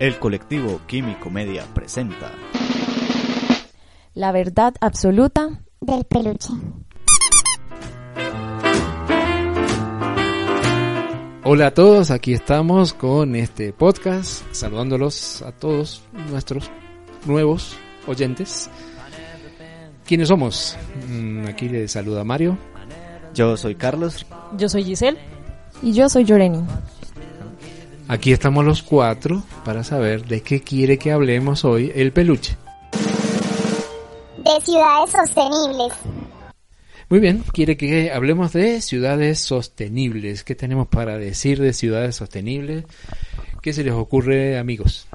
El colectivo Químico Media presenta La verdad absoluta del peluche. Hola a todos, aquí estamos con este podcast, saludándolos a todos nuestros nuevos oyentes. ¿Quiénes somos? Mm, Aquí les saluda Mario. Yo soy Carlos. Yo soy Giselle. y yo soy Yoreni. Aquí estamos los cuatro para saber de qué quiere que hablemos hoy el peluche. De ciudades sostenibles. Muy bien, quiere que hablemos de ciudades sostenibles. ¿Qué tenemos para decir de ciudades sostenibles? ¿Qué se les ocurre, amigos?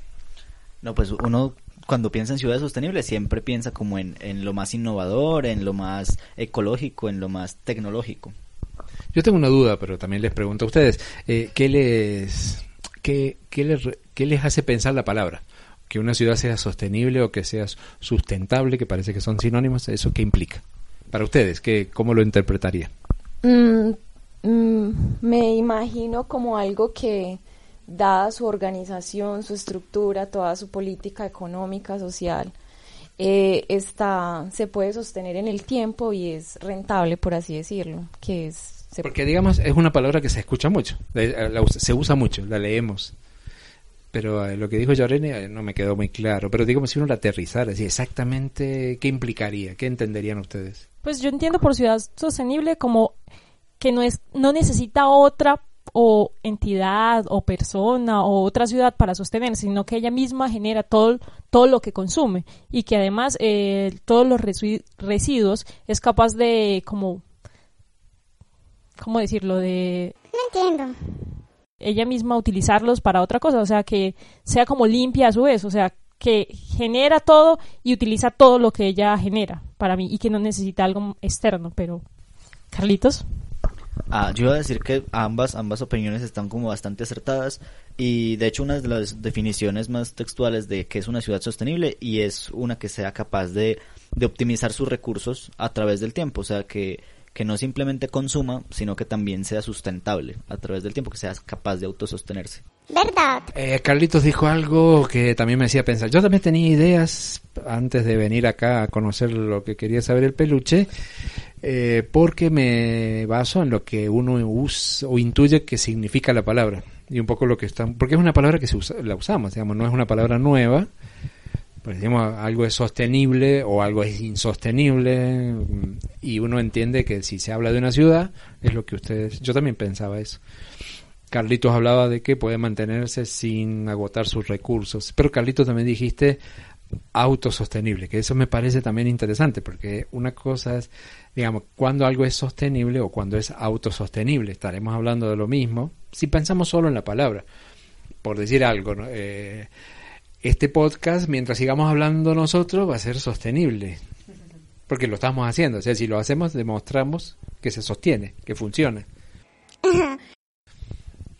No, pues uno cuando piensa en ciudades sostenibles siempre piensa como en, en lo más innovador, en lo más ecológico, en lo más tecnológico. Yo tengo una duda, pero también les pregunto a ustedes, eh, ¿qué les qué, qué les qué les hace pensar la palabra? Que una ciudad sea sostenible o que sea sustentable, que parece que son sinónimos, ¿eso qué implica? Para ustedes, ¿qué, ¿cómo lo interpretarían? Mm, mm, me imagino como algo que, dada su organización, su estructura, toda su política económica, social, eh, está, se puede sostener en el tiempo y es rentable, por así decirlo, que es... se- Porque digamos, es una palabra que se escucha mucho, la- la usa- se usa mucho, la leemos. Pero eh, lo que dijo Yorene eh, no me quedó muy claro. Pero digamos, si uno la aterrizara, así exactamente, ¿qué implicaría? ¿Qué entenderían ustedes? Pues yo entiendo por ciudad sostenible como que no es no necesita otra o entidad o persona o otra ciudad para sostener, sino que ella misma genera todo todo lo que consume y que además eh, todos los resi- residuos es capaz de como cómo decirlo de No entiendo. ella misma utilizarlos para otra cosa, o sea, que sea como limpia a su vez, o sea, que genera todo y utiliza todo lo que ella genera para mí y que no necesita algo externo, pero Carlitos, Ah, yo iba a decir que ambas, ambas opiniones están como bastante acertadas y de hecho una de las definiciones más textuales de qué es una ciudad sostenible y es una que sea capaz de, de optimizar sus recursos a través del tiempo, o sea que, que no simplemente consuma, sino que también sea sustentable a través del tiempo, que sea capaz de autosostenerse. ¿Verdad? Eh, Carlitos dijo algo que también me hacía pensar. Yo también tenía ideas antes de venir acá a conocer lo que quería saber el peluche, eh, porque me baso en lo que uno usa o intuye que significa la palabra y un poco lo que está, porque es una palabra que se usa, la usamos, digamos, no es una palabra nueva. Pues decimos algo es sostenible o algo es insostenible y uno entiende que si se habla de una ciudad es lo que ustedes, yo también pensaba eso. Carlitos hablaba de que puede mantenerse sin agotar sus recursos. Pero Carlitos también dijiste autosostenible, que eso me parece también interesante, porque una cosa es, digamos, cuando algo es sostenible o cuando es autosostenible. Estaremos hablando de lo mismo si pensamos solo en la palabra. Por decir algo, ¿no? Eh, este podcast, mientras sigamos hablando nosotros, va a ser sostenible. Porque lo estamos haciendo. O sea, si lo hacemos, demostramos que se sostiene, que funciona.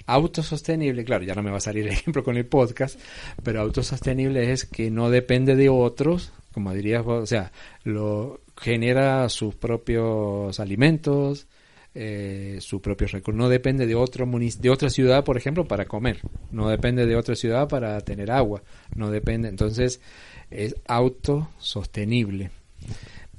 Autosostenible, claro, ya no me va a salir el ejemplo con el podcast, pero autosostenible es que no depende de otros, como dirías vos, o sea, lo genera sus propios alimentos, eh, sus propios recursos, no depende de otro de otra ciudad, por ejemplo, para comer, no depende de otra ciudad para tener agua, no depende, entonces es autosostenible.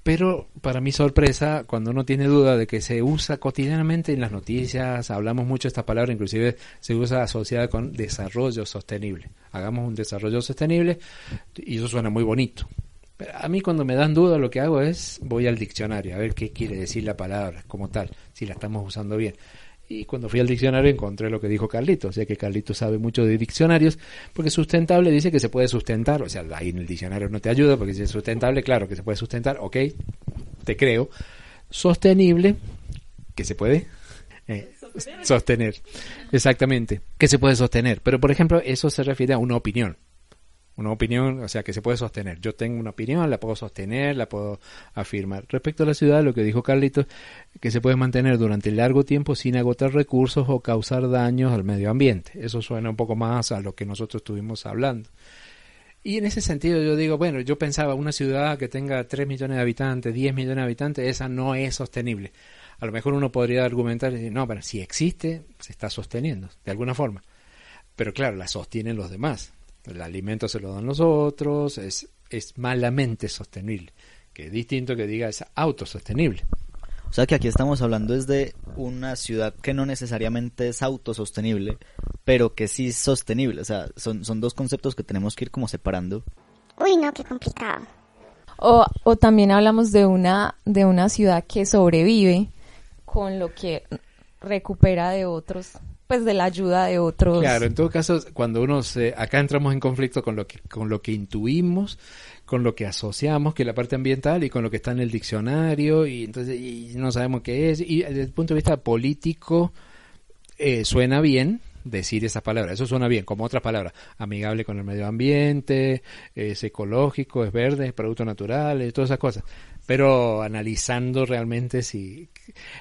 Pero para mi sorpresa, cuando uno tiene duda de que se usa cotidianamente en las noticias, hablamos mucho de esta palabra, inclusive se usa asociada con desarrollo sostenible. Hagamos un desarrollo sostenible y eso suena muy bonito. Pero a mí cuando me dan duda lo que hago es voy al diccionario a ver qué quiere decir la palabra como tal, si la estamos usando bien. Y cuando fui al diccionario encontré lo que dijo Carlitos, o sea que Carlitos sabe mucho de diccionarios, porque sustentable dice que se puede sustentar, o sea, ahí en el diccionario no te ayuda, porque si es sustentable, claro que se puede sustentar, ok, te creo. Sostenible, que se puede eh, sostener, exactamente, que se puede sostener, pero por ejemplo, eso se refiere a una opinión. Una opinión, o sea, que se puede sostener. Yo tengo una opinión, la puedo sostener, la puedo afirmar. Respecto a la ciudad, lo que dijo Carlitos, que se puede mantener durante largo tiempo sin agotar recursos o causar daños al medio ambiente. Eso suena un poco más a lo que nosotros estuvimos hablando. Y en ese sentido yo digo, bueno, yo pensaba una ciudad que tenga 3 millones de habitantes, 10 millones de habitantes, esa no es sostenible. A lo mejor uno podría argumentar y decir, no, pero si existe, se está sosteniendo, de alguna forma. Pero claro, la sostienen los demás. El alimento se lo dan los otros, es, es malamente sostenible, que es distinto que diga es autosostenible. O sea que aquí estamos hablando es de una ciudad que no necesariamente es autosostenible, pero que sí es sostenible. O sea, son, son dos conceptos que tenemos que ir como separando. Uy, no, qué complicado. O, o también hablamos de una, de una ciudad que sobrevive con lo que recupera de otros, pues de la ayuda de otros. Claro, en todo caso, cuando uno se, acá entramos en conflicto con lo que, con lo que intuimos, con lo que asociamos, que es la parte ambiental, y con lo que está en el diccionario, y entonces y no sabemos qué es. Y desde el punto de vista político, eh, suena bien decir esas palabras. Eso suena bien, como otras palabras. Amigable con el medio ambiente, es ecológico, es verde, es producto natural, todas esas cosas. Pero analizando realmente si...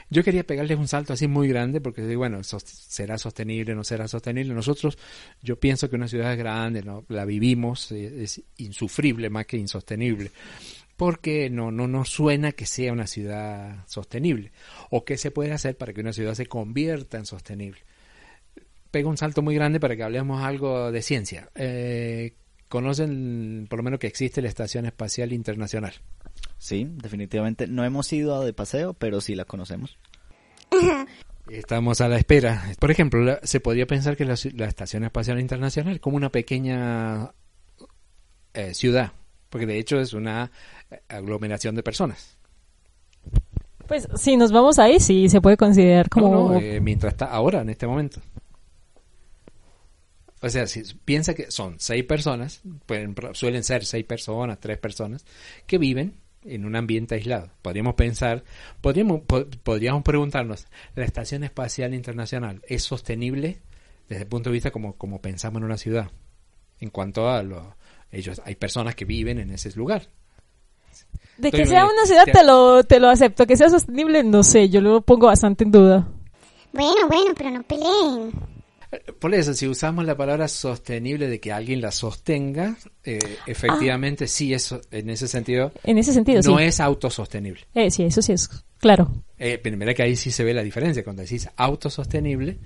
Yo quería pegarles un salto así muy grande porque, bueno, será sostenible, no será sostenible. Nosotros, yo pienso que una ciudad es grande, ¿no? la vivimos, es insufrible más que insostenible porque no, no nos suena que sea una ciudad sostenible o qué se puede hacer para que una ciudad se convierta en sostenible. Pego un salto muy grande para que hablemos algo de ciencia. Eh, Conocen por lo menos que existe la Estación Espacial Internacional. Sí, definitivamente. No hemos ido de paseo, pero sí la conocemos. Estamos a la espera. Por ejemplo, la- se podría pensar que la, la Estación Espacial Internacional es como una pequeña eh, ciudad, porque de hecho es una eh, aglomeración de personas. Pues si nos vamos ahí, sí se puede considerar como... No, no, eh, mientras está ahora, en este momento. O sea, si piensa que son seis personas, pueden, suelen ser seis personas, tres personas, que viven en un ambiente aislado. Podríamos pensar, podríamos, po- podríamos preguntarnos, ¿la Estación Espacial Internacional es sostenible desde el punto de vista como, como pensamos en una ciudad? En cuanto a lo, ellos, hay personas que viven en ese lugar. De Estoy que sea una ciudad te- te lo, te lo acepto, que sea sostenible, no sé, yo lo pongo bastante en duda. Bueno, bueno, pero no peleen. Por eso, si usamos la palabra sostenible de que alguien la sostenga, eh, efectivamente sí es, en ese sentido, En ese sentido, no sí. es autosostenible. Eh, sí, eso sí es claro. Eh, pero mira que ahí sí se ve la diferencia cuando decís autosostenible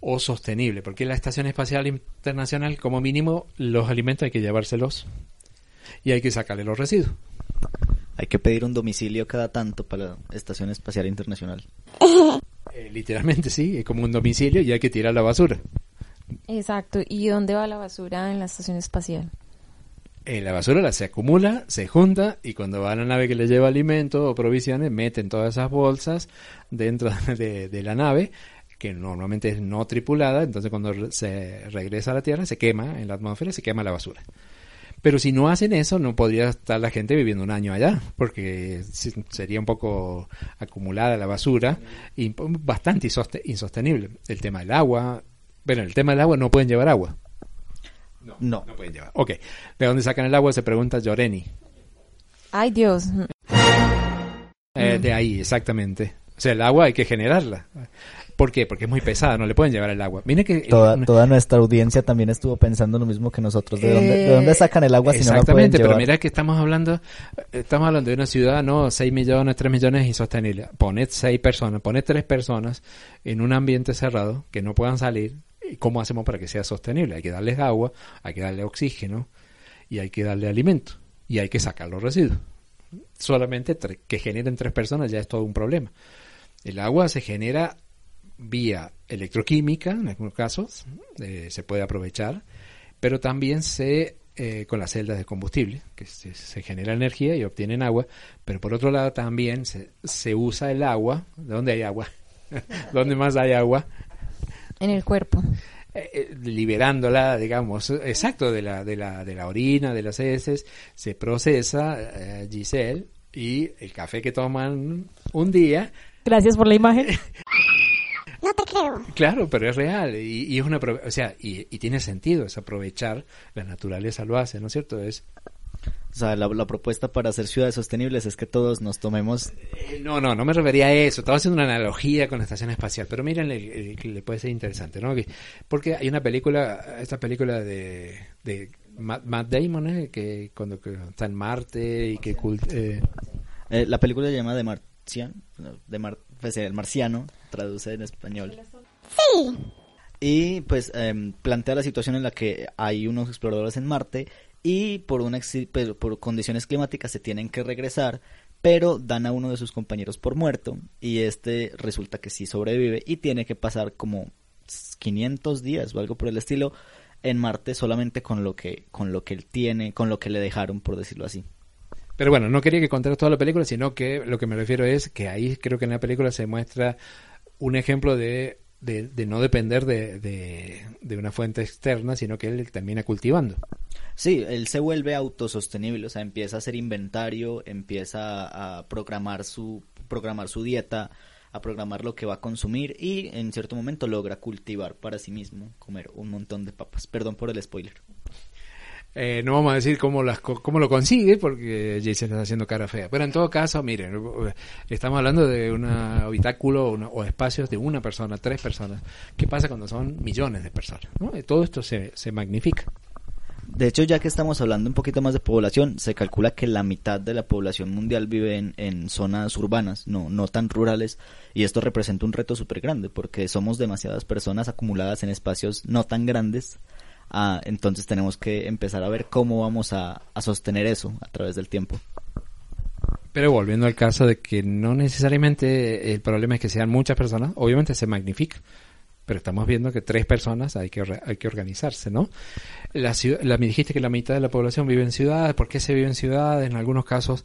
o sostenible, porque la Estación Espacial Internacional, como mínimo, los alimentos hay que llevárselos y hay que sacarle los residuos. Hay que pedir un domicilio cada tanto para la Estación Espacial Internacional. Eh, literalmente sí, es como un domicilio y hay que tirar la basura. Exacto. ¿Y dónde va la basura en la estación espacial? Eh, la basura la se acumula, se junta y cuando va a la nave que le lleva alimento o provisiones, meten todas esas bolsas dentro de, de la nave, que normalmente es no tripulada, entonces cuando se regresa a la Tierra se quema en la atmósfera, se quema la basura. Pero si no hacen eso, no podría estar la gente viviendo un año allá, porque sería un poco acumulada la basura y bastante insoste- insostenible. El tema del agua, bueno, el tema del agua no pueden llevar agua. No. No pueden llevar. Ok. ¿De dónde sacan el agua? Se pregunta Lloreni. Ay, Dios. Eh, de ahí, exactamente. O sea, el agua hay que generarla. ¿Por qué? Porque es muy pesada, no le pueden llevar el agua. Mire que... Toda, toda nuestra audiencia también estuvo pensando lo mismo que nosotros. ¿De, dónde, de dónde sacan el agua si no la pueden Exactamente, pero llevar? mira que estamos hablando, estamos hablando de una ciudad, no, 6 millones, 3 millones insostenible. Poned 6 personas, poned 3 personas en un ambiente cerrado que no puedan salir. ¿Y cómo hacemos para que sea sostenible? Hay que darles agua, hay que darle oxígeno y hay que darle alimento y hay que sacar los residuos. Solamente que generen tres personas ya es todo un problema. El agua se genera vía electroquímica, en algunos casos, eh, se puede aprovechar, pero también se eh, con las celdas de combustible, que se, se genera energía y obtienen agua, pero por otro lado también se, se usa el agua, ¿de dónde hay agua? ¿Dónde más hay agua? En el cuerpo. Eh, eh, liberándola, digamos, exacto, de la, de la, de la orina, de las heces, se procesa, Giselle, y el café que toman un día Gracias por la imagen. No te creo. Claro, pero es real y, y es una, o sea, y, y tiene sentido, es aprovechar la naturaleza lo hace, ¿no es cierto? Es O sea, la, la propuesta para hacer ciudades sostenibles es que todos nos tomemos... eh, no, no, no me refería a eso. Estaba haciendo una analogía con la estación espacial, pero miren, le, le- puede ser interesante, ¿no? Que- Porque hay una película, esta película de, de Matt, Matt Damon, ¿eh? que cuando que está en Marte y que cult- eh, eh, la película se llama De Marciano, no, de Mar, pues, el marciano, traduce en español. Sí. Y pues em, plantea la situación en la que hay unos exploradores en Marte y por, una, pero por condiciones climáticas se tienen que regresar, pero dan a uno de sus compañeros por muerto y este resulta que sí sobrevive y tiene que pasar como 500 días o algo por el estilo en Marte solamente con lo que con lo que él tiene, con lo que le dejaron por decirlo así. Pero bueno, no quería que contaras toda la película, sino que lo que me refiero es que ahí creo que en la película se muestra un ejemplo de, de, de no depender de, de, de una fuente externa, sino que él termina cultivando. Sí, él se vuelve autosostenible, o sea, empieza a hacer inventario, empieza a programar su programar su dieta, a programar lo que va a consumir y en cierto momento logra cultivar para sí mismo, comer un montón de papas. Perdón por el spoiler. Eh, no vamos a decir cómo, las, cómo lo consigue, porque Jason está haciendo cara fea. Pero en todo caso, miren, estamos hablando de un habitáculo o espacios de una persona, tres personas. ¿Qué pasa cuando son millones de personas? ¿no? Eh, Todo esto se, se magnifica. De hecho, ya que estamos hablando un poquito más de población, se calcula que la mitad de la población mundial vive en, en zonas urbanas, no, no tan rurales, y esto representa un reto súper grande, porque somos demasiadas personas acumuladas en espacios no tan grandes, ah, entonces tenemos que empezar a ver cómo vamos a, a sostener eso a través del tiempo. Pero volviendo al caso de que no necesariamente el problema es que sean muchas personas, obviamente se magnifica. Pero estamos viendo que tres personas hay que, hay que organizarse, ¿no? La, la, me dijiste que la mitad de la población vive en ciudades. ¿Por qué se vive en ciudades? En algunos casos,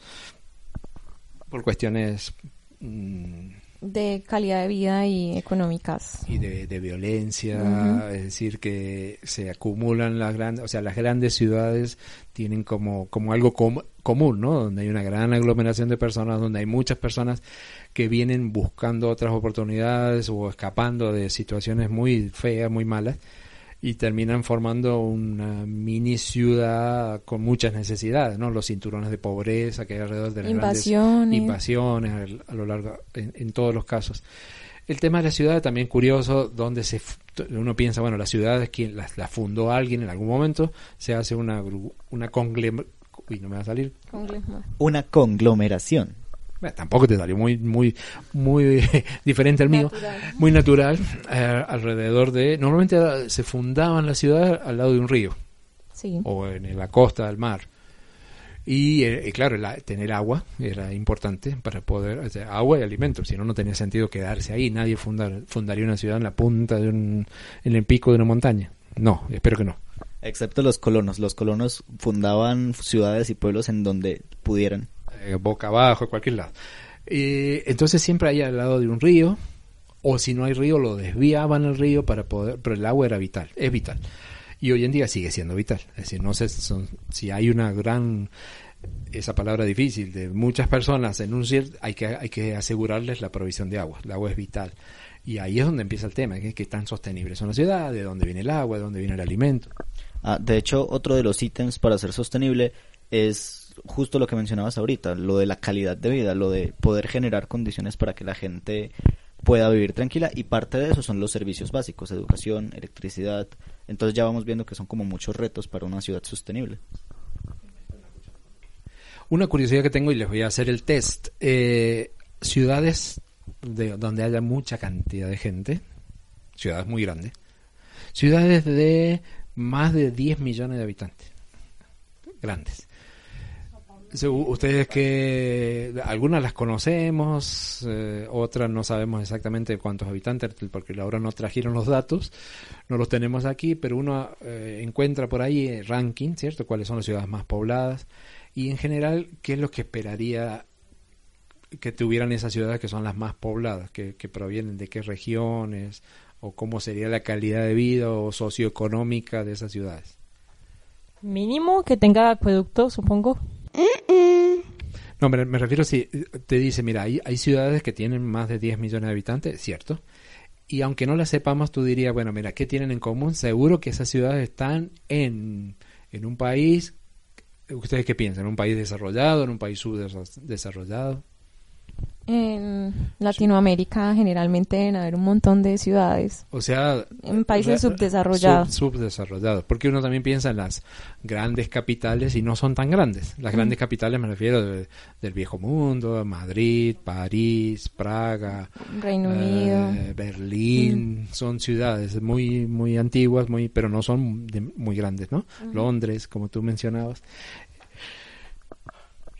por cuestiones mm, de calidad de vida y económicas. y de, de violencia, es decir, que se acumulan las grandes, o sea, las grandes ciudades tienen como, como algo com- común, ¿no? Donde hay una gran aglomeración de personas, donde hay muchas personas que vienen buscando otras oportunidades o escapando de situaciones muy feas, muy malas, y terminan formando una mini ciudad con muchas necesidades, ¿no? Los cinturones de pobreza que hay alrededor de las grandes Invasiones. invasiones a, lo largo, en, en todos los casos. El tema de la ciudad también curioso, donde se uno piensa, bueno, las ciudades quien las, las fundó alguien en algún momento, se hace una gru- una conglem uy, no me va a salir. Una conglomeración. Bueno, tampoco te salió muy muy muy diferente al mío, Natural. muy natural eh, alrededor de normalmente eh, se fundaban las ciudades al lado de un río Sí. o en la costa del mar. Y, eh, y claro, la- tener agua era importante para poder, o sea, agua y alimentos, si no, no tenía sentido quedarse ahí. Nadie fundar, fundaría una ciudad en la punta de un, en el pico de una montaña. No, espero que no. Excepto los colonos. Los colonos fundaban ciudades y pueblos en donde pudieran. Eh, boca abajo, cualquier lado. Eh, entonces siempre hay al lado de un río, o si no hay río, lo desviaban el río para poder, pero el agua era vital, es vital. Y hoy en día sigue siendo vital. Es decir, no sé son- si hay una gran, esa palabra difícil, de muchas personas en un cierto, hay que, hay que asegurarles la provisión de agua. El agua es vital. Y ahí es donde empieza el tema, que que tan sostenibles son las ciudades, de dónde viene el agua, de dónde viene el alimento. Ah, de hecho, otro de los ítems para ser sostenible es justo lo que mencionabas ahorita, lo de la calidad de vida, lo de poder generar condiciones para que la gente pueda vivir tranquila y parte de eso son los servicios básicos, educación, electricidad. Entonces ya vamos viendo que son como muchos retos para una ciudad sostenible. Una curiosidad que tengo y les voy a hacer el test. Eh, ciudades de, donde haya mucha cantidad de gente, ciudades muy grandes, ciudades de más de 10 millones de habitantes, grandes. Ustedes que algunas las conocemos, eh, otras no sabemos exactamente cuántos habitantes, porque ahora no trajeron los datos, no los tenemos aquí, pero uno eh, encuentra por ahí eh, ranking, ¿cierto? ¿Cuáles son las ciudades más pobladas? Y en general, ¿qué es lo que esperaría que tuvieran esas ciudades que son las más pobladas, que, que provienen de qué regiones, o cómo sería la calidad de vida o socioeconómica de esas ciudades? Mínimo que tenga acueducto, supongo. No, me, refiero si te dice, mira, hay, hay ciudades que tienen más de 10 millones de habitantes, cierto. Y aunque no las sepamos, tú dirías, bueno, mira, ¿qué tienen en común? Seguro que esas ciudades están en, en un país, ¿ustedes qué piensan? ¿En un país desarrollado, en un país subdesarrollado? En Latinoamérica generalmente deben haber un montón de ciudades. O sea, En países subdesarrollados. sub- subdesarrollados. Porque uno también piensa en las grandes capitales y no son tan grandes. Las grandes capitales me refiero de- del viejo mundo, Madrid, París, Praga, Reino eh, Unido. Berlín, son ciudades muy muy antiguas, muy pero no son de- muy grandes, ¿no? Londres, como tú mencionabas.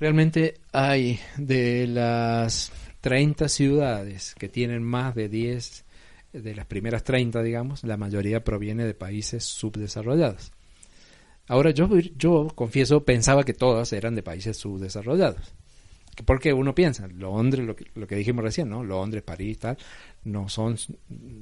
Realmente hay de las 30 ciudades que tienen más de 10 de las primeras 30, digamos, la mayoría proviene de países subdesarrollados. Ahora yo yo confieso pensaba que todas eran de países subdesarrollados. Porque uno piensa, Londres, lo que, lo que dijimos recién, ¿no? Londres, París, tal, no son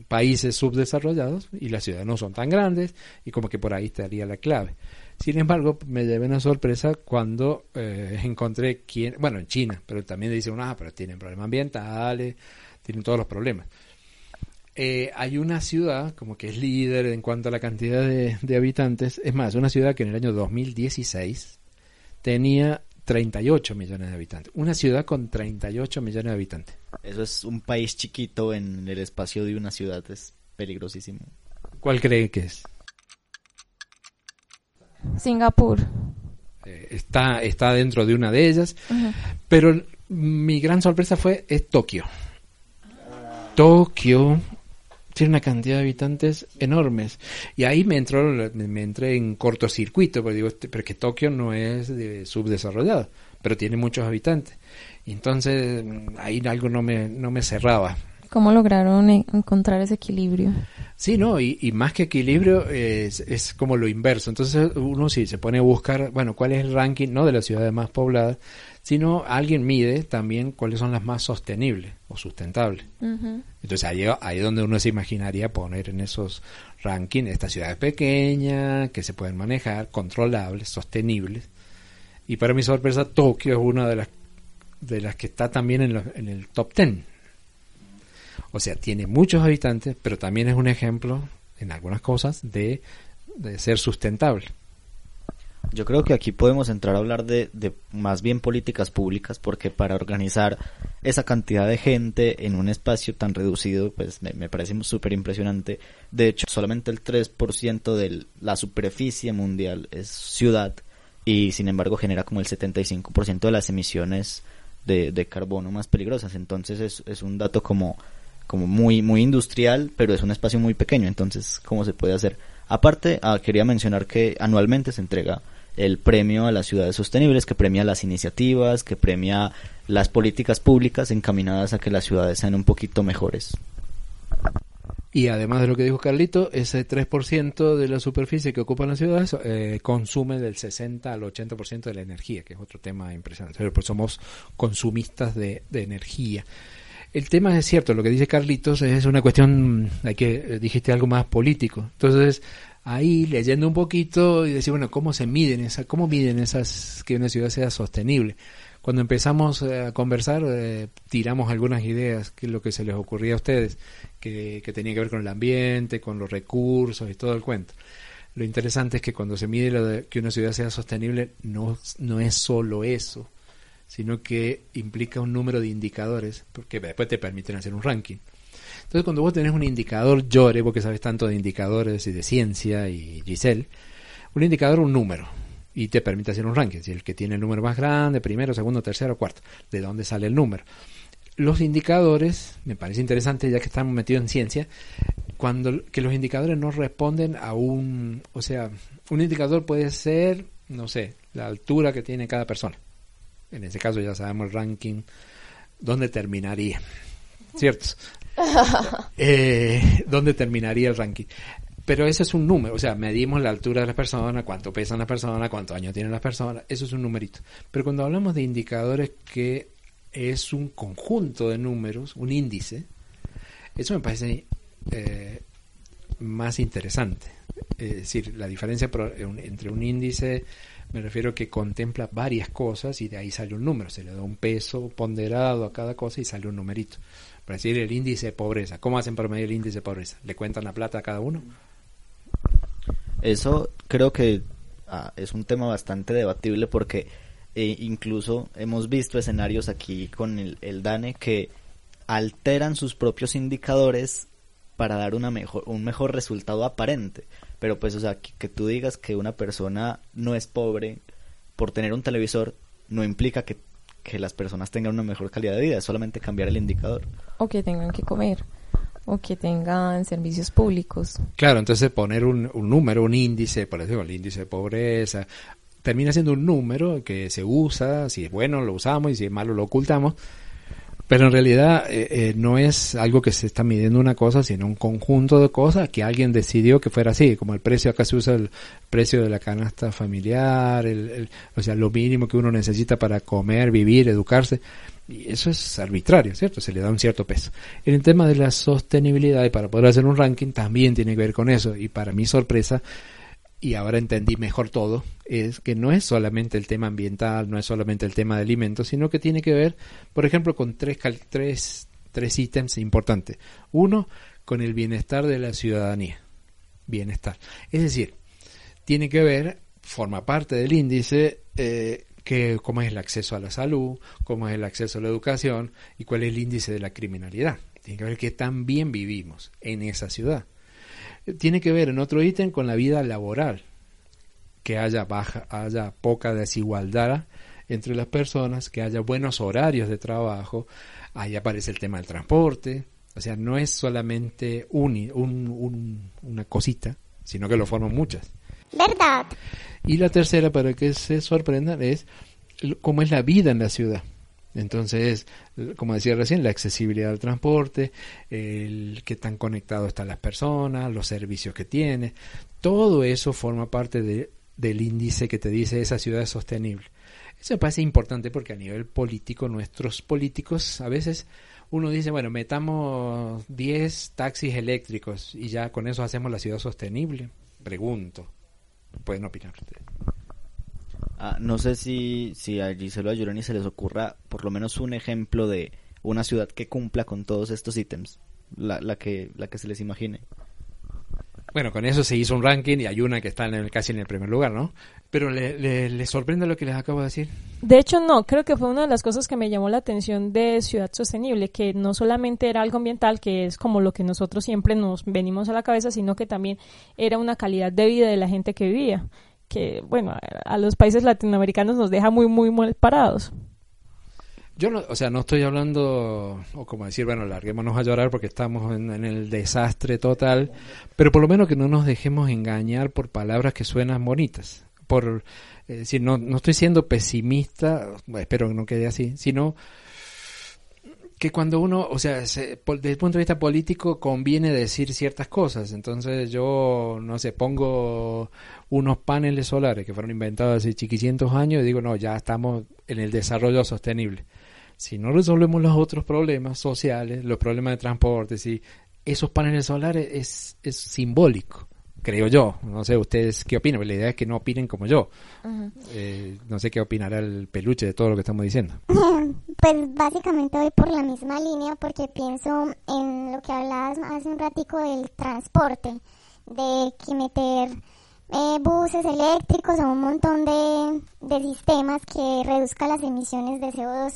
países subdesarrollados y las ciudades no son tan grandes y como que por ahí estaría la clave. Sin embargo, me llevé una sorpresa cuando eh, encontré quién, bueno, en China, pero también dicen, ah, pero tienen problemas ambientales, tienen todos los problemas. Eh, hay una ciudad como que es líder en cuanto a la cantidad de, de habitantes. Es más, una ciudad que en el año 2016 tenía 38 millones de habitantes. Una ciudad con 38 millones de habitantes. Eso es un país chiquito en el espacio de una ciudad, es peligrosísimo. ¿Cuál cree que es? Singapur. Eh, está, está dentro de una de ellas. Pero mi gran sorpresa fue es Tokio. Tokio tiene una cantidad de habitantes enormes. Y ahí me entró me, entré en cortocircuito, porque digo, este, Tokio no es de subdesarrollado, pero tiene muchos habitantes. Y entonces mm, ahí algo no me, no me cerraba. ¿Cómo lograron encontrar ese equilibrio? Sí, no, y, y más que equilibrio es, es como lo inverso. Entonces uno sí se pone a buscar, bueno, cuál es el ranking, no de las ciudades más pobladas, sino alguien mide también cuáles son las más sostenibles o sustentables. Entonces ahí, ahí es donde uno se imaginaría poner en esos rankings estas ciudades pequeñas, que se pueden manejar, controlables, sostenibles. Y para mi sorpresa, Tokio es una de las, de las que está también en, los- en el top 10. O sea, tiene muchos habitantes, pero también es un ejemplo en algunas cosas de, de ser sustentable. Yo creo que aquí podemos entrar a hablar de, de más bien políticas públicas, porque para organizar esa cantidad de gente en un espacio tan reducido, pues me, parece súper impresionante. De hecho, solamente el 3% de la superficie mundial es ciudad y sin embargo genera como el 75% de las emisiones de, de carbono más peligrosas. Entonces es, es un dato como, como muy, muy industrial, pero es un espacio muy pequeño. Entonces, ¿cómo se puede hacer? Aparte, ah, quería mencionar que anualmente se entrega el premio a las ciudades sostenibles, que premia las iniciativas, que premia las políticas públicas encaminadas a que las ciudades sean un poquito mejores. Y además de lo que dijo Carlito, ese 3% de la superficie que ocupan las ciudades eh, consume del 60 al 80% de la energía, que es otro tema impresionante. Pero pues somos consumistas de, de energía. El tema es cierto, lo que dice Carlitos es una cuestión, hay que eh, dijiste algo más político. Entonces, ahí leyendo un poquito y decir, bueno, ¿cómo se miden esas, cómo miden esas que una ciudad sea sostenible? Cuando empezamos eh, a conversar, eh, tiramos algunas ideas, que es lo que se les ocurría a ustedes, que, que tenía que ver con el ambiente, con los recursos y todo el cuento. Lo interesante es que cuando se mide de que una ciudad sea sostenible, no, no es solo eso, sino que implica un número de indicadores, porque después te permiten hacer un ranking. Entonces, cuando vos tenés un indicador, llore, porque sabes tanto de indicadores y de ciencia y Giselle, un indicador, un número, y te permite hacer un ranking. Si el que tiene el número más grande, primero, segundo, tercero, cuarto, ¿de dónde sale el número? Los indicadores, me parece interesante ya que estamos metidos en ciencia, cuando que los indicadores no responden a un, o sea, un indicador puede ser, no sé, la altura que tiene cada persona. En ese caso ya sabemos el ranking, dónde terminaría, ¿cierto? eh, ¿Dónde terminaría el ranking? Pero ese es un número, o sea, medimos la altura de las personas, cuánto pesan las personas, cuántos años tienen las personas, eso es un numerito. Pero cuando hablamos de indicadores que es un conjunto de números, un índice, eso me parece eh, más interesante. Es decir, la diferencia entre un índice, me refiero que contempla varias cosas y de ahí sale un número, se le da un peso ponderado a cada cosa y sale un numerito. Para decir el índice de pobreza, ¿cómo hacen para medir el índice de pobreza? ¿Le cuentan la plata a cada uno? Eso creo que ah, es un tema bastante debatible porque e incluso hemos visto escenarios aquí con el, el DANE que alteran sus propios indicadores para dar una mejor, un mejor resultado aparente. Pero pues, o sea, que, que tú digas que una persona no es pobre por tener un televisor no implica que, que las personas tengan una mejor calidad de vida, es solamente cambiar el indicador. O que tengan que comer. O que tengan servicios públicos. Claro, entonces poner un, un número, un índice, por ejemplo, el índice de pobreza, termina siendo un número que se usa, si es bueno lo usamos y si es malo lo ocultamos, pero en realidad eh, eh, no es algo que se está midiendo una cosa, sino un conjunto de cosas que alguien decidió que fuera así, como el precio, acá se usa el precio de la canasta familiar, el, el- o sea, lo mínimo que uno necesita para comer, vivir, educarse, y eso es arbitrario, ¿cierto? Se le da un cierto peso. En el tema de la sostenibilidad, y para poder hacer un ranking, también tiene que ver con eso, y para mi sorpresa, y ahora entendí mejor todo, es que no es solamente el tema ambiental, no es solamente el tema de alimentos, sino que tiene que ver, por ejemplo, con tres, tres, tres ítems importantes. Uno, con el bienestar de la ciudadanía. Bienestar. Es decir, tiene que ver, forma parte del índice, eh, que cómo es el acceso a la salud, cómo es el acceso a la educación y cuál es el índice de la criminalidad. Tiene que ver qué tan bien vivimos en esa ciudad tiene que ver en otro ítem con la vida laboral, que haya baja, haya poca desigualdad entre las personas, que haya buenos horarios de trabajo, ahí aparece el tema del transporte, o sea, no es solamente un, un- un- una cosita, sino que lo forman muchas. ¿Verdad? Y la tercera, para que se sorprendan, es cómo es la vida en la ciudad. Entonces, como decía recién, la accesibilidad al transporte, el qué tan conectado están las personas, los servicios que tiene, todo eso forma parte de- del índice que te dice esa ciudad es sostenible. Eso me parece importante porque a nivel político, nuestros políticos a veces uno dice, bueno, metamos 10 taxis eléctricos y ya con eso hacemos la ciudad sostenible. Pregunto. Pueden opinar ustedes. Ah, no sé si, si a Giselo Ayurani se les ocurra por lo menos un ejemplo de una ciudad que cumpla con todos estos ítems, la, la, que, la que se les imagine. Bueno, con eso se hizo un ranking y hay una que está en el, casi en el primer lugar, ¿no? Pero le, le, le sorprende lo que les acabo de decir. De hecho, no, creo que fue una de las cosas que me llamó la atención de Ciudad Sostenible, que no solamente era algo ambiental, que es como lo que nosotros siempre nos venimos a la cabeza, sino que también era una calidad de vida de la gente que vivía, que, bueno, a- los países latinoamericanos nos deja muy, muy mal parados. Yo, no, o sea, no estoy hablando, o como decir, bueno, larguémonos a llorar porque estamos en, el desastre total, pero por lo menos que no nos dejemos engañar por palabras que suenan bonitas. Por, es decir, no, no estoy siendo pesimista, espero que no quede así, sino que cuando uno, o sea, se- desde el punto de vista político conviene decir ciertas cosas. Entonces yo, no sé, pongo unos paneles solares que fueron inventados hace chiquicientos años y digo, no, ya estamos en el desarrollo sostenible. Si no resolvemos los otros problemas sociales, los problemas de transporte, si esos paneles solares es, es simbólico, creo yo. No sé ustedes qué opinan, la idea es que no opinen como yo. Eh, no sé qué opinará el peluche de todo lo que estamos diciendo. Pues básicamente voy por la misma línea porque pienso en lo que hablabas hace un ratico del transporte, de que meter eh, buses eléctricos o un montón de, de sistemas que reduzcan las emisiones de CO2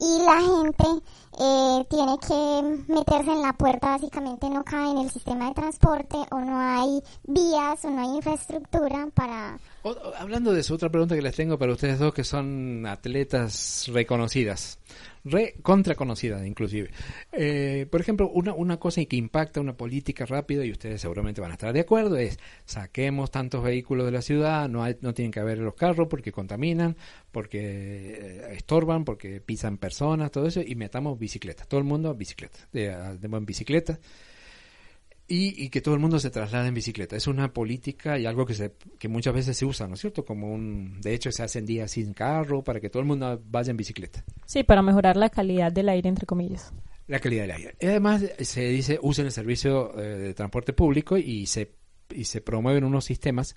y la gente eh, tiene que meterse en la puerta, básicamente no cae en el sistema de transporte o no hay vías o no hay infraestructura para Hablando de eso, otra pregunta que les tengo para ustedes dos que son atletas reconocidas, re contra conocidas inclusive. Eh, por ejemplo, una, una cosa que impacta una política rápida y ustedes seguramente van a estar de acuerdo es saquemos tantos vehículos de la ciudad, no hay, no tienen que haber los carros porque contaminan, porque eh, estorban, porque pisan personas, todo eso y metamos bicicletas, todo el mundo a bicicleta, de, de bicicleta y, y que todo el mundo se traslade en bicicleta. Es una política y algo que, se, que muchas veces se usa, ¿no es cierto? Como un, de hecho, se hacen días sin carro para que todo el mundo vaya en bicicleta. Sí, para mejorar la calidad del aire, entre comillas. La calidad del aire. Y además se dice, usen el servicio eh, de transporte público y se, y se promueven unos sistemas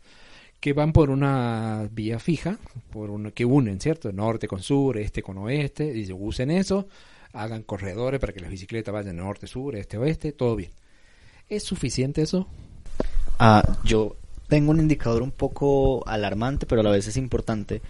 que van por una vía fija, por una, que unen, ¿cierto? Norte con sur, este con oeste, y usen eso, hagan corredores para que las bicicletas vayan norte, sur, este, oeste, todo bien. ¿Es suficiente eso? Ah, yo tengo un indicador un poco alarmante, pero a la vez es importante,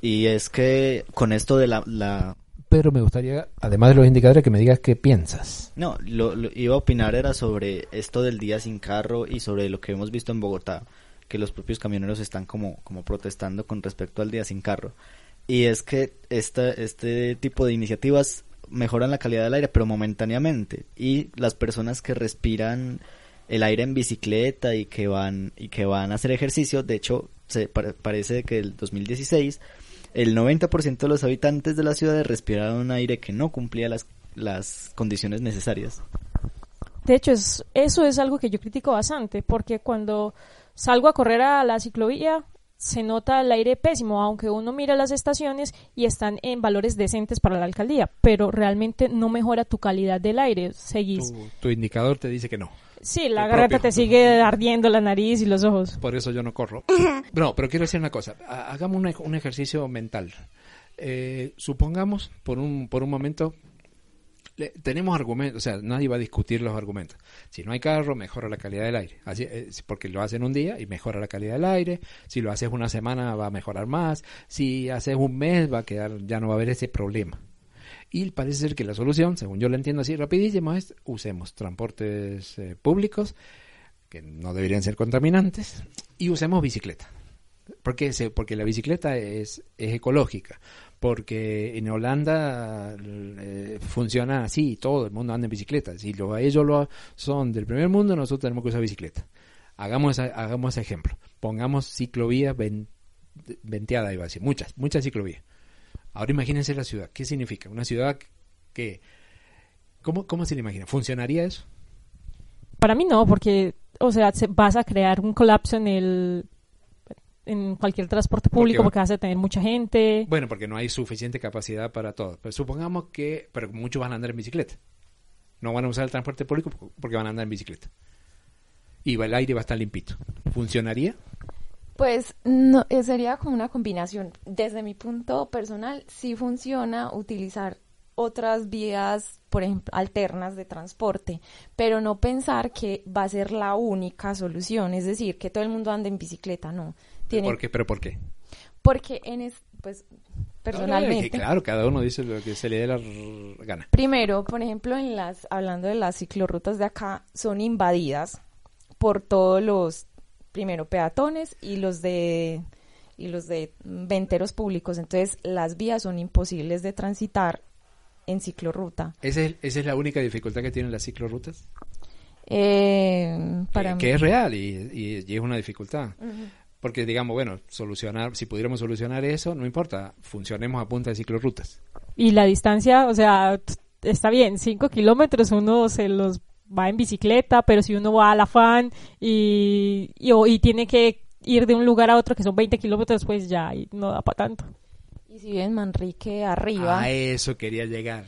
Y es que con esto de la, la pero me gustaría, además de los indicadores, que me digas qué piensas. No, lo, lo iba a opinar era sobre esto del día sin carro y sobre lo que hemos visto en Bogotá, que los propios camioneros están como, como protestando con respecto al día sin carro. Y es que esta, este tipo de iniciativas mejoran la calidad del aire, pero momentáneamente. Y las personas que respiran el aire en bicicleta y que van, y que van a hacer ejercicio, de hecho, se parece que el 2016 el 90% de los habitantes de la ciudad respiraron un aire que no cumplía las, las condiciones necesarias. De hecho, es, eso es algo que yo critico bastante, porque cuando salgo a correr a la ciclovía se nota el aire pésimo, aunque uno mira las estaciones y están en valores decentes para la alcaldía, pero realmente no mejora tu calidad del aire. Seguís. tu indicador te dice que no. Sí, la garganta te sigue ardiendo la nariz y los ojos. Por eso yo no corro. No, pero quiero decir una cosa. Hagamos un, ejercicio mental. Eh, supongamos por un, por un momento tenemos argumentos, o sea, nadie va a discutir los argumentos. Si no hay carro, mejora la calidad del aire. Así, eh, porque lo hacen un día y mejora la calidad del aire. Si lo haces una semana, va a mejorar más. Si haces un mes, va a quedar, ya no va a haber ese problema. Y parece ser que la solución, según yo la entiendo así rapidísimo, es usemos transportes eh, públicos que no deberían ser contaminantes y usemos bicicleta. ¿Por qué? Porque la bicicleta es, es ecológica. Porque en Holanda eh, funciona así, todo el mundo anda en bicicleta. Si lo, ellos lo son del primer mundo, nosotros tenemos que usar bicicleta. Hagamos, hagamos ese ejemplo. Pongamos ciclovías venteadas, iba a decir, muchas, muchas ciclovías Ahora imagínense la ciudad. ¿Qué significa? Una ciudad que... ¿Cómo, cómo se le imagina? ¿Funcionaría eso? Para mí no, porque, o sea, vas a crear un colapso en el en cualquier transporte público porque, vas a tener mucha gente. Bueno, porque no hay suficiente capacidad para todo. Pero supongamos que, pero muchos van a andar en bicicleta. No van a usar el transporte público porque van a andar en bicicleta. Y el aire va a estar limpito. ¿Funcionaría? Pues no, eh, sería como una combinación. Desde mi punto personal, sí funciona utilizar otras vías, por ejemplo, alternas de transporte, pero no pensar que va a ser la única solución, es decir, que todo el mundo ande en bicicleta, no. Tiene... ¿Por qué? ¿Pero por qué? Porque en es, pues personalmente. claro, cada uno dice lo que se le dé la gana. Primero, por ejemplo, en las hablando de las ciclorrutas de acá son invadidas por todos los primero peatones y los de y los de venteros públicos. Entonces, las vías son imposibles de transitar en ciclorruta. ¿Esa es, esa es la única dificultad que tienen las ciclorrutas? Eh, para que, es real y, y, es una dificultad. Porque, digamos, bueno, solucionar, si pudiéramos solucionar eso, no importa, funcionemos a punta de ciclorrutas. Y la distancia, o sea, está bien, cinco kilómetros uno se los va en bicicleta, pero si uno va al afán y, y, tiene que ir de un lugar a otro que son 20 kilómetros, pues ya no da para tanto. Y si bien Manrique arriba. A eso quería llegar.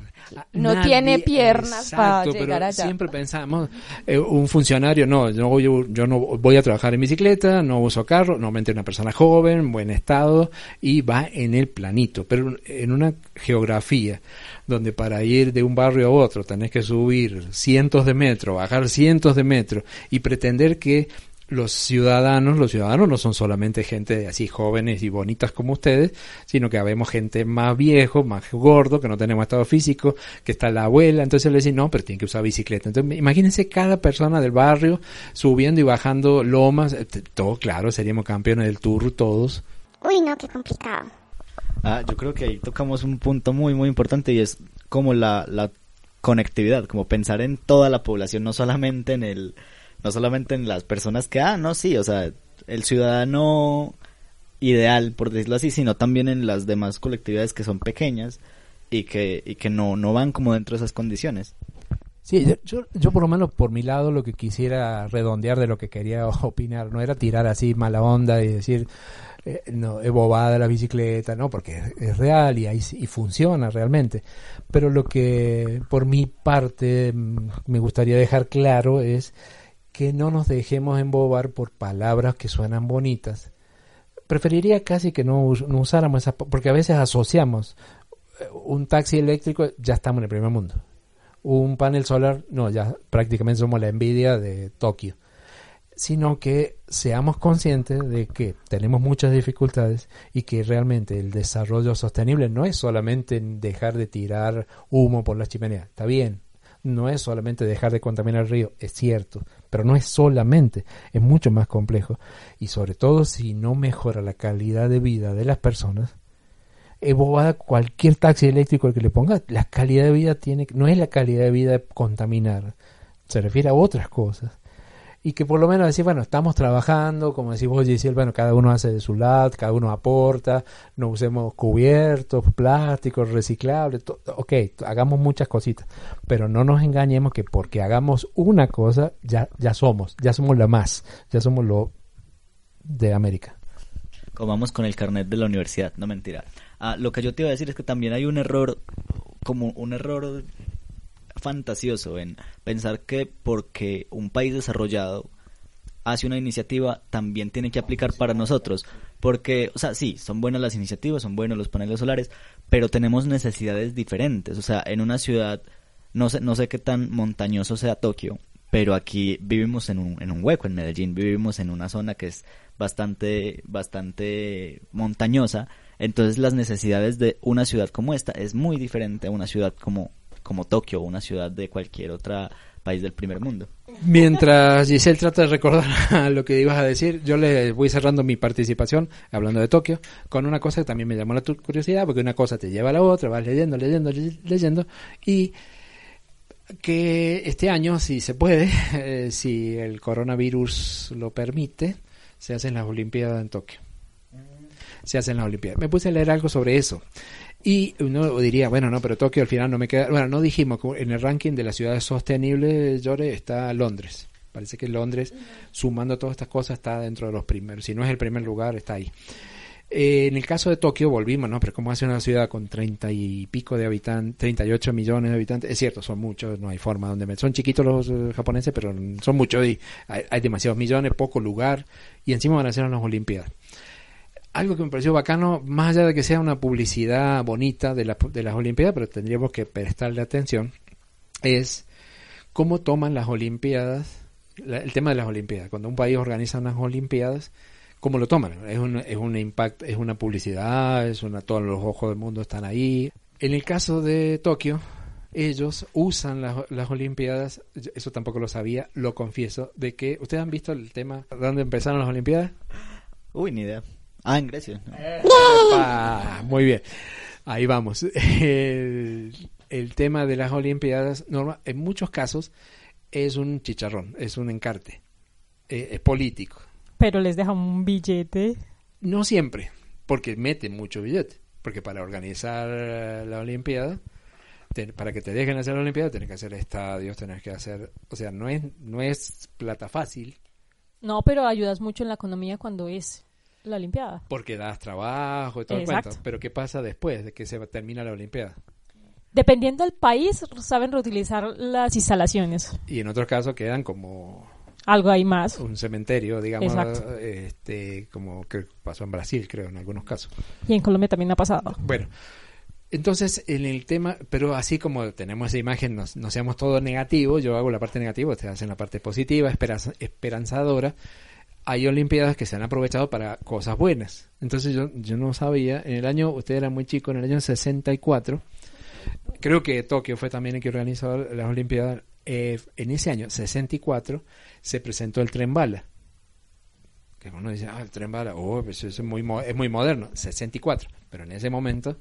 No tiene piernas para llegar allá. Siempre pensamos, eh, un funcionario, no, yo, yo, no voy a trabajar en bicicleta, no uso carro, normalmente una persona joven, buen estado, y va en el planito, pero en una geografía donde para ir de un barrio a otro tenés que subir cientos de metros, bajar cientos de metros y pretender que los ciudadanos, los ciudadanos no son solamente gente así jóvenes y bonitas como ustedes, sino que habemos gente más viejo, más gordo, que no tenemos estado físico, que está la abuela, entonces le dicen, no, pero tiene que usar bicicleta. Entonces, imagínense cada persona del barrio subiendo y bajando lomas, eh, todo claro, seríamos campeones del tour todos. Uy, no, qué complicado. Ah, yo creo que ahí tocamos un punto muy, muy importante y es como la, la conectividad, como pensar en toda la población, no solamente en el, no solamente en las personas que, ah, no, sí, o sea, el ciudadano ideal, por decirlo así, sino también en las demás colectividades que son pequeñas y que, y que no, no van como dentro de esas condiciones. Sí, yo, yo por lo menos por mi lado lo que quisiera redondear de lo que quería opinar, no era tirar así mala onda y decir, eh, no, es bobada la bicicleta, ¿no? Porque es, real y, y funciona realmente. Pero lo que por mi parte mm, me gustaría dejar claro es que no nos dejemos embobar por palabras que suenan bonitas. Preferiría casi que no, usáramos esas, porque a veces asociamos eh, un taxi eléctrico, ya estamos en el primer mundo. Un panel solar, no, ya prácticamente somos la envidia de Tokio sino que seamos conscientes de que tenemos muchas dificultades y que realmente el desarrollo sostenible no es solamente dejar de tirar humo por las chimeneas, está bien, no es solamente dejar de contaminar el río, es cierto, pero no es solamente, es mucho más complejo. Y sobre todo si no mejora la calidad de vida de las personas, bobada cualquier taxi eléctrico que le ponga, la calidad de vida tiene, no es la calidad de vida de contaminar, se refiere a otras cosas y que por lo menos decir, bueno, estamos trabajando, como decís vos, Giselle, bueno, cada uno hace de su lado, cada uno aporta, no usemos cubiertos, plásticos, reciclables, ok, hagamos muchas cositas, pero no nos engañemos que porque hagamos una cosa, ya, ya somos, ya somos la más, ya somos lo de América. Como vamos con el carnet de la universidad, no mentira. Ah, lo que yo te iba a decir es que también hay un error, como un error fantasioso en pensar que porque un país desarrollado hace una iniciativa, también tiene que aplicar para nosotros. Porque, o sea, sí, son buenas las iniciativas, son buenos los paneles solares, pero tenemos necesidades diferentes. O sea, en una ciudad, no sé, no sé qué tan montañoso sea Tokio, pero aquí vivimos en un, en un hueco, en Medellín vivimos en una zona que es bastante, bastante montañosa. Entonces las necesidades de una ciudad como esta es muy diferente a una ciudad como como Tokio o una ciudad de cualquier otro país del primer mundo. Mientras Giselle trata de recordar lo que ibas a decir, yo le voy cerrando mi participación hablando de Tokio con una cosa que también me llamó la curiosidad, porque una cosa te lleva a la otra, vas leyendo, leyendo, leyendo, y que este año, si se puede, eh, si el coronavirus lo permite, se hacen las Olimpiadas en Tokio. Se hacen las Olimpiadas. Me puse a leer algo sobre eso. Y uno diría, bueno, no, pero Tokio al final no me queda. Bueno, no dijimos, en el ranking de las ciudades sostenibles, Llore, está Londres. Parece que Londres, sumando todas estas cosas, está dentro de los primeros. Si no es el primer lugar, está ahí. Eh, en el caso de Tokio, volvimos, ¿no? Pero como hace una ciudad con treinta y pico de habitantes, 38 millones de habitantes, es cierto, son muchos, no hay forma donde. Son chiquitos los eh, japoneses, pero son muchos y hay, hay, demasiados millones, poco lugar, y encima van a hacer unas Olimpiadas algo que me pareció bacano, más allá de que sea una publicidad bonita de, de las Olimpiadas, pero tendríamos que prestarle atención, es cómo toman las Olimpiadas, el tema de las Olimpiadas. Cuando un país organiza unas Olimpiadas, ¿cómo lo toman? Es un, es un impacto, es una publicidad, es una, todos los ojos del mundo están ahí. En el caso de Tokio, ellos usan las, las, Olimpiadas, eso tampoco lo sabía, lo confieso, de que, ¿ustedes han visto el tema de dónde empezaron las Olimpiadas? Uy, ni idea. Ah, en Grecia. muy bien. Ahí vamos. El, tema de las Olimpiadas, norma, en muchos casos, es un chicharrón, es un encarte. Eh, es político. Pero les dejan un billete. No siempre, porque meten mucho billete. Porque para organizar la Olimpiada, para que te dejen hacer la Olimpiada, tienes que hacer estadios, tienes que hacer. O sea, no es, no es plata fácil. No, pero ayudas mucho en la economía cuando es la Olimpiada. Porque das trabajo y todo el cuento. Pero ¿qué pasa después de que se termina la Olimpiada? Dependiendo del país, saben reutilizar las instalaciones. Y en otros casos quedan como... Algo ahí más. Un cementerio, digamos, este, como que pasó en Brasil, creo, en algunos casos. Y en Colombia también ha pasado. Bueno, entonces, en el tema, pero así como tenemos esa imagen, no, seamos todo negativo, yo hago la parte negativa, ustedes hacen la parte positiva, esperanzadora hay Olimpiadas que se han aprovechado para cosas buenas. Entonces yo, yo no sabía, en el año, usted era muy chico, en el año 64, creo que Tokio fue también el que organizó las Olimpiadas, eh, en ese año, 64, se presentó el tren bala. Que uno dice, ah, el tren bala, oh, pues es muy, es muy moderno, 64, pero en ese momento,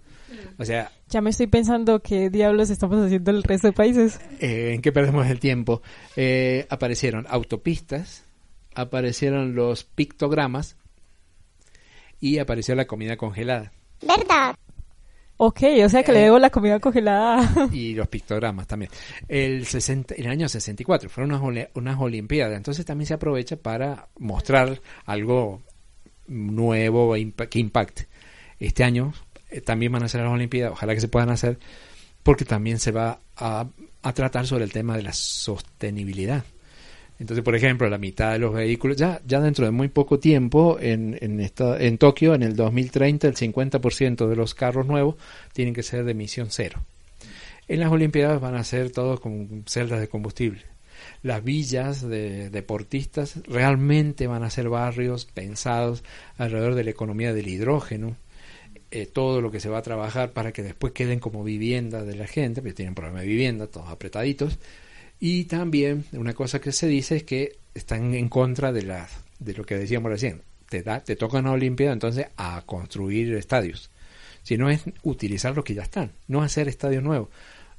o sea... Ya me estoy pensando qué diablos estamos haciendo el resto de países. Eh, ¿En qué perdemos el tiempo? Eh, aparecieron autopistas, aparecieron los pictogramas y apareció la comida congelada. ¿Verdad? Ok, o sea que le eh, debo la comida congelada. Y los pictogramas también. El, 60, el año 64 fueron unas, unas Olimpiadas, entonces también se aprovecha para mostrar algo nuevo que impacte. Este año eh, también van a ser las Olimpiadas, ojalá que se puedan hacer, porque también se va a, a tratar sobre el tema de la sostenibilidad. Entonces, por ejemplo, la mitad de los vehículos, ya, ya dentro de muy poco tiempo, en, en, esta, en Tokio, en el 2030, el 50% de los carros nuevos tienen que ser de emisión cero. En las Olimpiadas van a ser todos con celdas de combustible. las villas de deportistas realmente van a ser barrios pensados alrededor de la economía del hidrógeno, eh, todo lo que se va a trabajar para que después queden como vivienda de la gente, porque tienen problema de vivienda, todos apretaditos. Y también una cosa que se dice es que están en contra de, la, de lo que decíamos recién. Te, da, te toca una Olimpiada entonces a construir estadios. Si no es utilizar los que ya están, no hacer estadios nuevos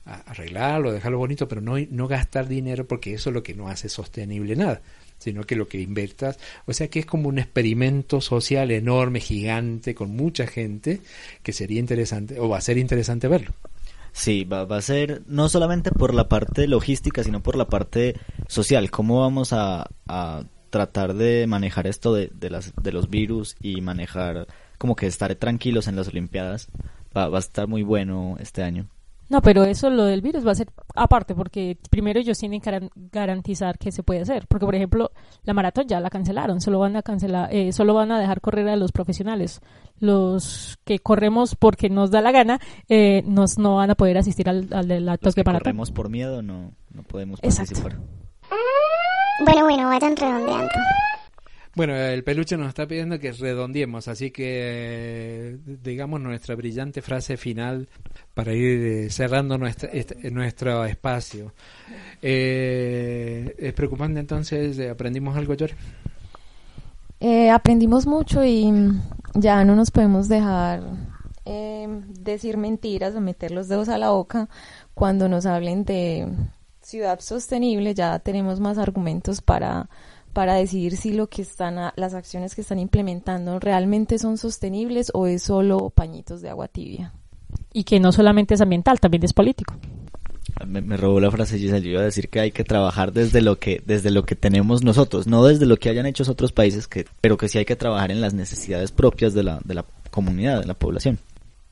arreglarlo, dejarlo bonito, pero no, no gastar dinero porque eso es lo que no hace sostenible nada, sino que lo que inviertas, o sea que es como un experimento social enorme, gigante, con mucha gente, que sería interesante, o va a ser interesante verlo. Sí, va, va a ser no solamente por la parte logística, sino por la parte social. ¿Cómo vamos a, a tratar de manejar esto de, de, las, de los virus y manejar como que estar tranquilos en las Olimpiadas? Va, va a estar muy bueno este año. No, pero eso lo del virus va a ser aparte, porque primero ellos tienen que garantizar que se puede hacer. Porque, por ejemplo, la maratón ya la cancelaron, solo van a cancelar, eh, solo van a dejar correr a los profesionales. Los que corremos porque nos da la gana, eh, nos, no van a poder asistir al, al de la Los que maratón. corremos por miedo, no, no podemos participar. Exacto. Bueno, bueno, vayan redondeando. Bueno, el peluche nos está pidiendo que redondiemos, así que digamos nuestra brillante frase final para ir eh, cerrando nuestra, este, nuestro espacio. Eh, ¿Es preocupante entonces? ¿Aprendimos algo, Yori? Eh, aprendimos mucho y ya no nos podemos dejar eh, decir mentiras o meter los dedos a la boca cuando nos hablen de ciudad sostenible. Ya tenemos más argumentos para para decidir si lo que están a- las acciones que están implementando realmente son sostenibles o es solo pañitos de agua tibia. Y que no solamente es ambiental, también es político. Me, me robó la frase Giselle, yo iba a decir que hay que trabajar desde lo que desde lo que tenemos nosotros, no desde lo que hayan hecho otros países, que, pero que sí hay que trabajar en las necesidades propias de la, de la comunidad, de la población.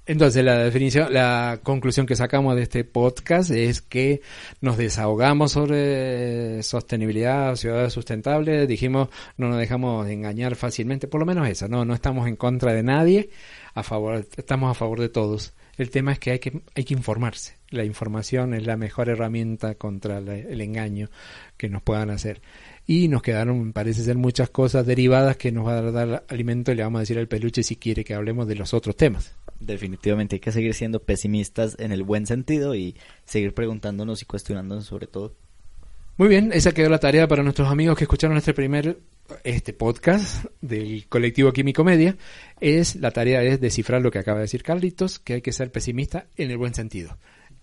Entonces, la definición, la conclusión que sacamos de este podcast es que nos desahogamos sobre sostenibilidad, ciudades sustentables, dijimos, no nos dejamos engañar fácilmente, por lo menos esa, no, no estamos en contra de nadie, a favor, estamos a favor de todos. El tema es que hay que, hay que informarse. La información es la mejor herramienta contra el engaño que nos puedan hacer. Y nos quedaron, parece ser, muchas cosas derivadas que nos va a dar alimento y le vamos a decir al peluche si quiere que hablemos de los otros temas. Definitivamente hay que seguir siendo pesimistas en el buen sentido y seguir preguntándonos y cuestionándonos sobre todo. Muy bien, esa quedó la tarea para nuestros amigos que escucharon este primer este podcast del colectivo Químico Media. Es la tarea es descifrar lo que acaba de decir Carlitos, que hay que ser pesimista en el buen sentido.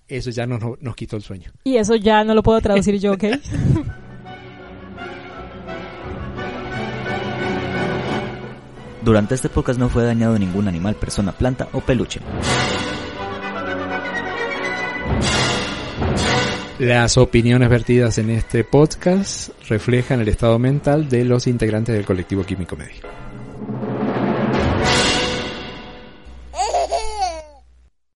Eso ya nos, nos quitó el sueño. Y eso ya no lo puedo traducir yo, ¿ok? Durante este podcast no fue dañado ningún animal, persona, planta o peluche. Las opiniones vertidas en este podcast reflejan el estado mental de los integrantes del colectivo Químico Media.